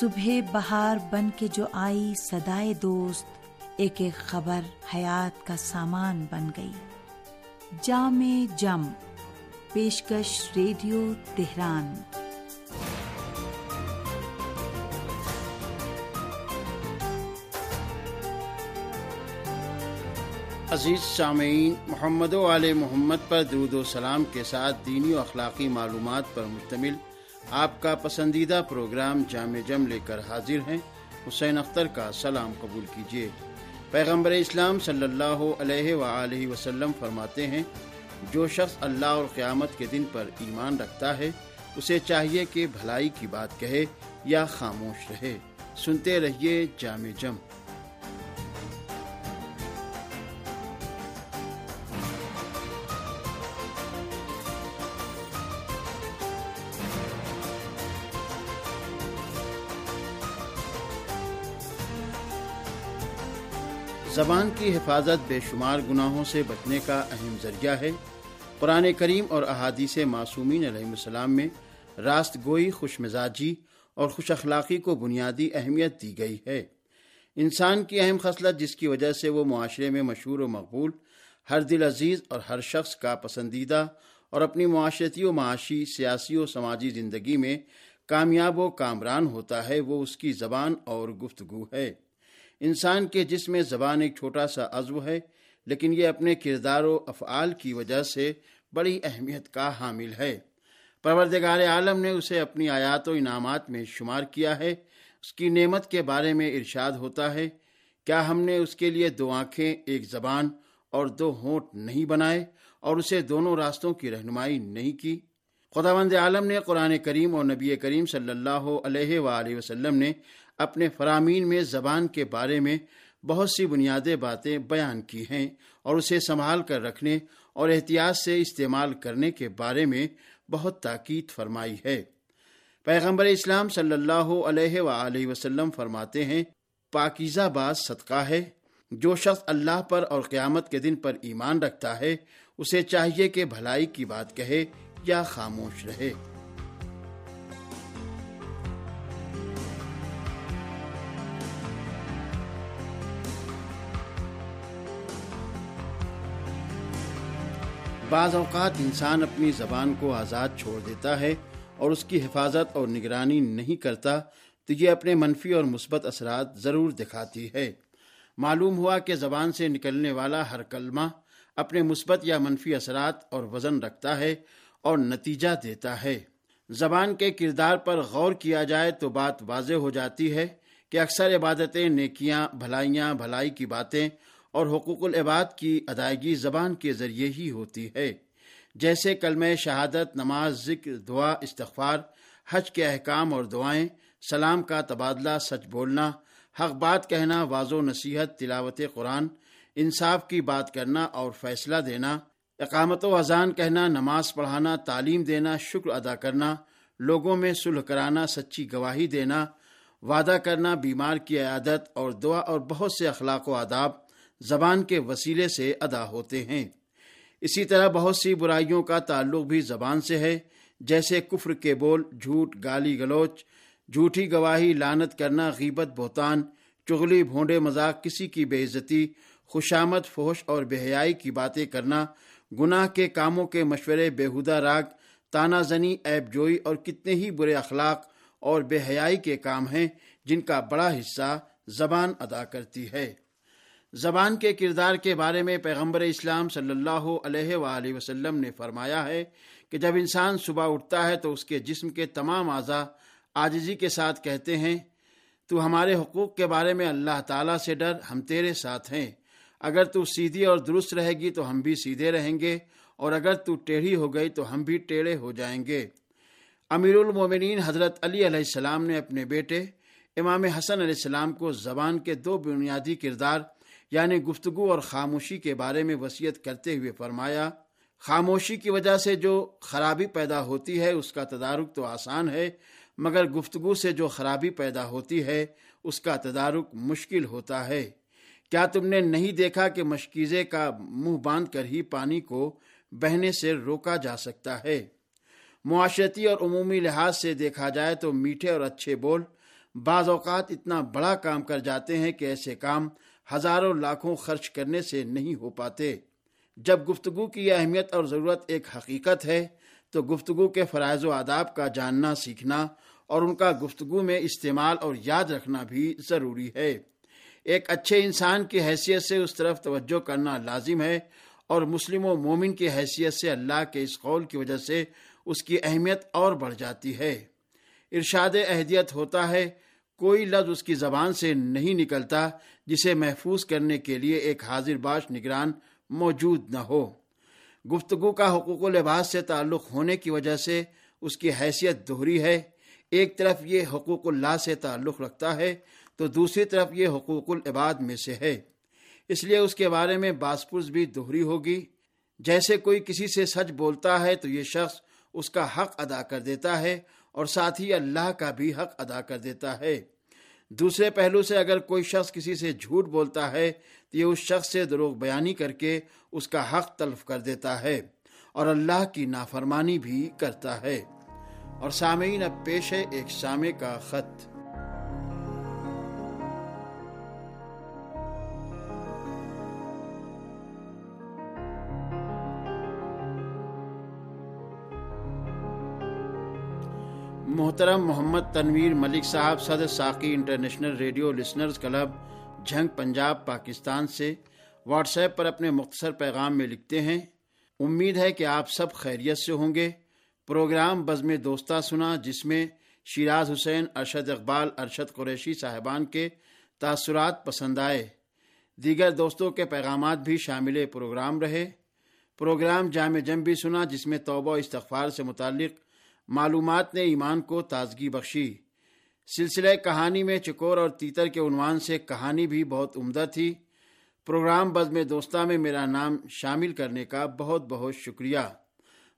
صبح بہار بن کے جو آئی سدائے دوست، ایک ایک خبر حیات کا سامان بن گئی۔ جام جم، پیشکش ریڈیو تہران۔ عزیز سامعین، محمد و علیہ محمد پر درود و سلام کے ساتھ دینی و اخلاقی معلومات پر مشتمل آپ کا پسندیدہ پروگرام جامع جم لے کر حاضر ہیں۔ حسین اختر کا سلام قبول کیجیے۔ پیغمبر اسلام صلی اللہ علیہ و وسلم فرماتے ہیں، جو شخص اللہ اور قیامت کے دن پر ایمان رکھتا ہے، اسے چاہیے کہ بھلائی کی بات کہے یا خاموش رہے۔ سنتے رہیے جامع جم۔ زبان کی حفاظت بے شمار گناہوں سے بچنے کا اہم ذریعہ ہے۔ قرآن کریم اور احادیث معصومین علیہ السلام میں راست گوئی خوش مزاجی اور خوش اخلاقی کو بنیادی اہمیت دی گئی ہے۔ انسان کی اہم خصلت جس کی وجہ سے وہ معاشرے میں مشہور و مقبول، ہر دل عزیز اور ہر شخص کا پسندیدہ اور اپنی معاشرتی و معاشی، سیاسی و سماجی زندگی میں کامیاب و کامران ہوتا ہے، وہ اس کی زبان اور گفتگو ہے۔ انسان کے جسم میں زبان ایک چھوٹا سا عزو ہے، لیکن یہ اپنے کردار و افعال کی وجہ سے بڑی اہمیت کا حامل ہے۔ پروردگار عالم نے اسے اپنی آیات و انعامات میں شمار کیا ہے۔ اس کی نعمت کے بارے میں ارشاد ہوتا ہے، کیا ہم نے اس کے لیے دو آنکھیں، ایک زبان اور دو ہونٹ نہیں بنائے اور اسے دونوں راستوں کی رہنمائی نہیں کی؟ خداوند عالم نے قرآن کریم اور نبی کریم صلی اللہ علیہ وآلہ وسلم نے اپنے فرامین میں زبان کے بارے میں بہت سی بنیادی باتیں بیان کی ہیں اور اسے سنبھال کر رکھنے اور احتیاط سے استعمال کرنے کے بارے میں بہت تاکید فرمائی ہے۔ پیغمبر اسلام صلی اللہ علیہ و وسلم فرماتے ہیں، پاکیزہ باز صدقہ ہے۔ جو شخص اللہ پر اور قیامت کے دن پر ایمان رکھتا ہے، اسے چاہیے کہ بھلائی کی بات کہے یا خاموش رہے۔ بعض اوقات انسان اپنی زبان کو آزاد چھوڑ دیتا ہے اور اس کی حفاظت اور نگرانی نہیں کرتا، تو یہ اپنے منفی اور مثبت اثرات ضرور دکھاتی ہے۔ معلوم ہوا کہ زبان سے نکلنے والا ہر کلمہ اپنے مثبت یا منفی اثرات اور وزن رکھتا ہے اور نتیجہ دیتا ہے۔ زبان کے کردار پر غور کیا جائے تو بات واضح ہو جاتی ہے کہ اکثر عبادتیں نیکیاں، بھلائیاں، بھلائی کی باتیں اور حقوق العباد کی ادائیگی زبان کے ذریعے ہی ہوتی ہے۔ جیسے کلم شہادت، نماز، ذکر، دعا، استغفار، حج کے احکام اور دعائیں، سلام کا تبادلہ، سچ بولنا، حق بات کہنا واض و نصیحت، تلاوت قرآن، انصاف کی بات کرنا اور فیصلہ دینا، اقامت و اذان کہنا، نماز پڑھانا، تعلیم دینا، شکر ادا کرنا، لوگوں میں صلح کرانا، سچی گواہی دینا، وعدہ کرنا، بیمار کی عیادت اور دعا اور بہت سے اخلاق و آداب زبان کے وسیلے سے ادا ہوتے ہیں۔ اسی طرح بہت سی برائیوں کا تعلق بھی زبان سے ہے، جیسے کفر کے بول، جھوٹ، گالی گلوچ جھوٹی گواہی لانت کرنا، غیبت، بہتان، چغلی، بھونڈے مذاق، کسی کی بے عزتی، خوشامد فوش اور بحیائی کی باتیں کرنا، گناہ کے کاموں کے مشورے بےحدہ راگ، تانا زنی ایب جوئی اور کتنے ہی برے اخلاق اور بے حیائی کے کام ہیں، جن کا بڑا حصہ زبان ادا کرتی ہے۔ زبان کے کردار کے بارے میں پیغمبر اسلام صلی اللہ علیہ وآلہ وسلم نے فرمایا ہے کہ جب انسان صبح اٹھتا ہے تو اس کے جسم کے تمام اعضاء آجزی کے ساتھ کہتے ہیں، تو ہمارے حقوق کے بارے میں اللہ تعالیٰ سے ڈر ہم تیرے ساتھ ہیں۔ اگر تو سیدھی اور درست رہے گی تو ہم بھی سیدھے رہیں گے، اور اگر تو ٹیڑھی ہو گئی تو ہم بھی ٹیڑھے ہو جائیں گے۔ امیر المومنین حضرت علی علیہ السلام نے اپنے بیٹے امام حسن علیہ السلام کو زبان کے دو بنیادی کردار یعنی گفتگو اور خاموشی کے بارے میں وصیت کرتے ہوئے فرمایا، خاموشی کی وجہ سے جو خرابی پیدا ہوتی ہے، اس کا تدارک تو آسان ہے، مگر گفتگو سے جو خرابی پیدا ہوتی ہے، اس کا تدارک مشکل ہوتا ہے۔ کیا تم نے نہیں دیکھا کہ مشکیزے کا منہ باندھ کر ہی پانی کو بہنے سے روکا جا سکتا ہے؟ معاشرتی اور عمومی لحاظ سے دیکھا جائے تو میٹھے اور اچھے بول بعض اوقات اتنا بڑا کام کر جاتے ہیں کہ ایسے کام ہزاروں لاکھوں خرچ کرنے سے نہیں ہو پاتے۔ جب گفتگو کی اہمیت اور ضرورت ایک حقیقت ہے، تو گفتگو کے فرائض و آداب کا جاننا، سیکھنا اور ان کا گفتگو میں استعمال اور یاد رکھنا بھی ضروری ہے۔ ایک اچھے انسان کی حیثیت سے اس طرف توجہ کرنا لازم ہے اور مسلم و مومن کی حیثیت سے اللہ کے اس قول کی وجہ سے اس کی اہمیت اور بڑھ جاتی ہے۔ ارشاد اہدیت ہوتا ہے کوئی لفظ اس کی زبان سے نہیں نکلتا جسے محفوظ کرنے کے لیے ایک حاضر باش نگران موجود نہ ہو۔ گفتگو کا حقوق و لباس سے تعلق ہونے کی وجہ سے اس کی حیثیت دوہری ہے۔ ایک طرف یہ حقوق اللہ سے تعلق رکھتا ہے تو دوسری طرف یہ حقوق العباد میں سے ہے۔ اس لیے اس کے بارے میں باسپرس بھی دوہری ہوگی۔ جیسے کوئی کسی سے سچ بولتا ہے تو یہ شخص اس کا حق ادا کر دیتا ہے اور ساتھ ہی اللہ کا بھی حق ادا کر دیتا ہے۔ دوسرے پہلو سے اگر کوئی شخص کسی سے جھوٹ بولتا ہے، تو یہ اس شخص سے دروغ بیانی کر کے اس کا حق تلف کر دیتا ہے اور اللہ کی نافرمانی بھی کرتا ہے۔ اور سامعین، اب پیش ہے ایک سامع کا خط۔ محترم محمد تنویر ملک صاحب، صدر Saqi international radio listeners club, Jhang Punjab, Pakistan سے واٹس ایپ پر اپنے مختصر پیغام میں لکھتے ہیں، امید ہے کہ آپ سب خیریت سے ہوں گے۔ پروگرام بزم دوستہ سنا، جس میں شیراز حسین، ارشد اقبال، ارشد قریشی صاحبان کے تاثرات پسند آئے۔ دیگر دوستوں کے پیغامات بھی شامل پروگرام رہے۔ پروگرام جامع جم بھی سنا، جس میں توبہ استغفار سے متعلق معلومات نے ایمان کو تازگی بخشی۔ سلسلہ کہانی میں چکور اور تیتر کے عنوان سے کہانی بھی بہت عمدہ تھی۔ پروگرام بز میں دوستہ میں میرا نام شامل کرنے کا بہت بہت شکریہ۔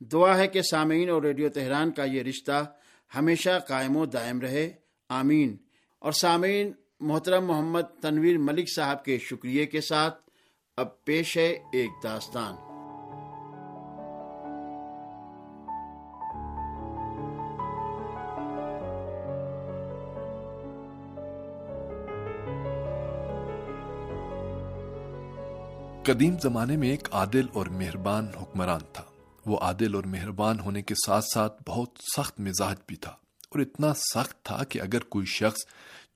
دعا ہے کہ سامعین اور ریڈیو تہران کا یہ رشتہ ہمیشہ قائم و دائم رہے۔ آمین۔ اور سامعین، محترم محمد تنویر ملک صاحب کے شکریہ کے ساتھ اب پیش ہے ایک داستان۔ قدیم زمانے میں ایک عادل اور مہربان حکمران تھا۔ وہ عادل اور مہربان ہونے کے ساتھ ساتھ بہت سخت مزاج بھی تھا اور اتنا سخت تھا کہ اگر کوئی شخص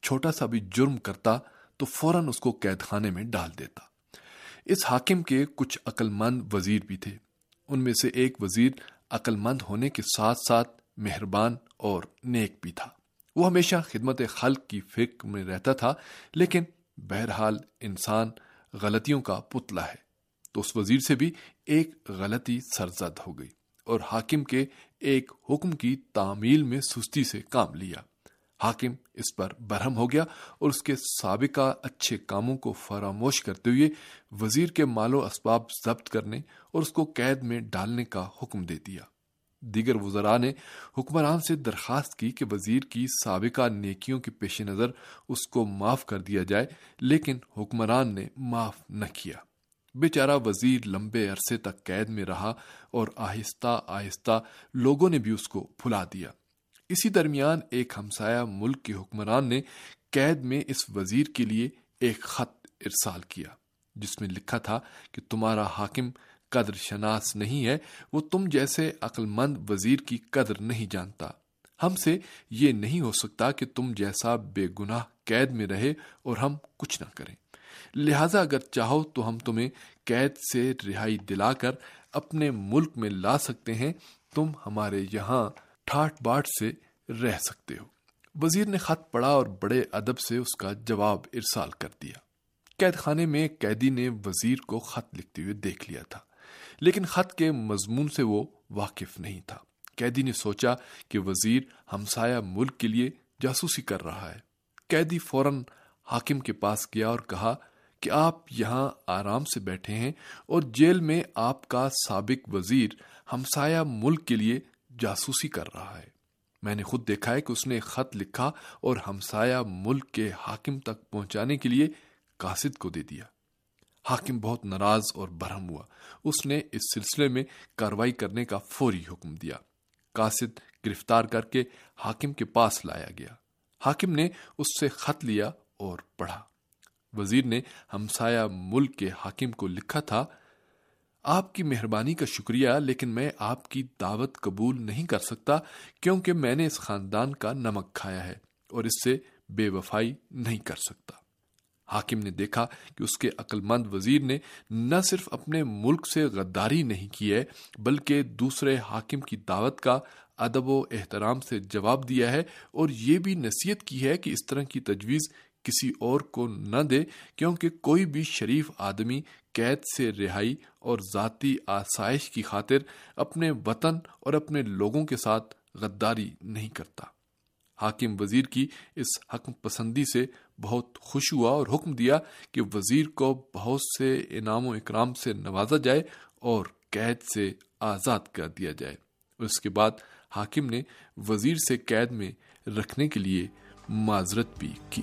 چھوٹا سا بھی جرم کرتا تو فوراً اس کو قید خانے میں ڈال دیتا۔ اس حاکم کے کچھ عقل مند وزیر بھی تھے۔ ان میں سے ایک وزیر عقل مند ہونے کے ساتھ ساتھ مہربان اور نیک بھی تھا۔ وہ ہمیشہ خدمت خلق کی فکر میں رہتا تھا، لیکن بہرحال انسان غلطیوں کا پتلا ہے۔ تو اس وزیر سے بھی ایک غلطی سرزد ہو گئی اور حاکم کے ایک حکم کی تعمیل میں سستی سے کام لیا۔ حاکم اس پر برہم ہو گیا اور اس کے سابقہ اچھے کاموں کو فراموش کرتے ہوئے وزیر کے مال و اسباب ضبط کرنے اور اس کو قید میں ڈالنے کا حکم دے دیا۔ دیگر وزراء نے حکمران سے درخواست کی کہ وزیر کی سابقہ نیکیوں کے پیش نظر اس کو معاف کر دیا جائے، لیکن حکمران نے معاف نہ کیا۔ بیچارہ وزیر لمبے عرصے تک قید میں رہا اور آہستہ آہستہ لوگوں نے بھی اس کو بھلا دیا۔ اسی درمیان ایک ہمسایہ ملک کے حکمران نے قید میں اس وزیر کے لیے ایک خط ارسال کیا، جس میں لکھا تھا کہ تمہارا حاکم قدر شناس نہیں ہے، وہ تم جیسے عقل مند وزیر کی قدر نہیں جانتا۔ ہم سے یہ نہیں ہو سکتا کہ تم جیسا بے گناہ قید میں رہے اور ہم کچھ نہ کریں۔ لہذا اگر چاہو تو ہم تمہیں قید سے رہائی دلا کر اپنے ملک میں لا سکتے ہیں۔ تم ہمارے یہاں ٹھاٹ باٹ سے رہ سکتے ہو۔ وزیر نے خط پڑھا اور بڑے ادب سے اس کا جواب ارسال کر دیا۔ قید خانے میں قیدی نے وزیر کو خط لکھتے ہوئے دیکھ لیا تھا۔ لیکن خط کے مضمون سے وہ واقف نہیں تھا۔ قیدی نے سوچا کہ وزیر ہمسایہ ملک کے لیے جاسوسی کر رہا ہے۔ قیدی فوراً حاکم کے پاس گیا اور کہا کہ آپ یہاں آرام سے بیٹھے ہیں اور جیل میں آپ کا سابق وزیر ہمسایہ ملک کے لیے جاسوسی کر رہا ہے۔ میں نے خود دیکھا ہے کہ اس نے خط لکھا اور ہمسایہ ملک کے حاکم تک پہنچانے کے لیے قاصد کو دے دیا۔ حاکم بہت ناراض اور برہم ہوا۔ اس نے اس سلسلے میں کاروائی کرنے کا فوری حکم دیا۔ قاصد گرفتار کر کے حاکم کے پاس لایا گیا۔ حاکم نے اس سے خط لیا اور پڑھا۔ وزیر نے ہمسایہ ملک کے حاکم کو لکھا تھا، آپ کی مہربانی کا شکریہ، لیکن میں آپ کی دعوت قبول نہیں کر سکتا کیونکہ میں نے اس خاندان کا نمک کھایا ہے اور اس سے بے وفائی نہیں کر سکتا۔ حاکم نے دیکھا کہ اس کے عقل مند وزیر نے نہ صرف اپنے ملک سے غداری نہیں کی ہے، بلکہ دوسرے حاکم کی دعوت کا ادب و احترام سے جواب دیا ہے اور یہ بھی نصیحت کی ہے کہ اس طرح کی تجویز کسی اور کو نہ دے، کیونکہ کوئی بھی شریف آدمی قید سے رہائی اور ذاتی آسائش کی خاطر اپنے وطن اور اپنے لوگوں کے ساتھ غداری نہیں کرتا۔ حاکم وزیر کی اس حکم پسندی سے بہت خوش ہوا اور حکم دیا کہ وزیر کو بہت سے انعام و اکرام سے نوازا جائے اور قید سے آزاد کر دیا جائے۔ اس کے بعد حاکم نے وزیر سے قید میں رکھنے کے لیے معذرت بھی کی۔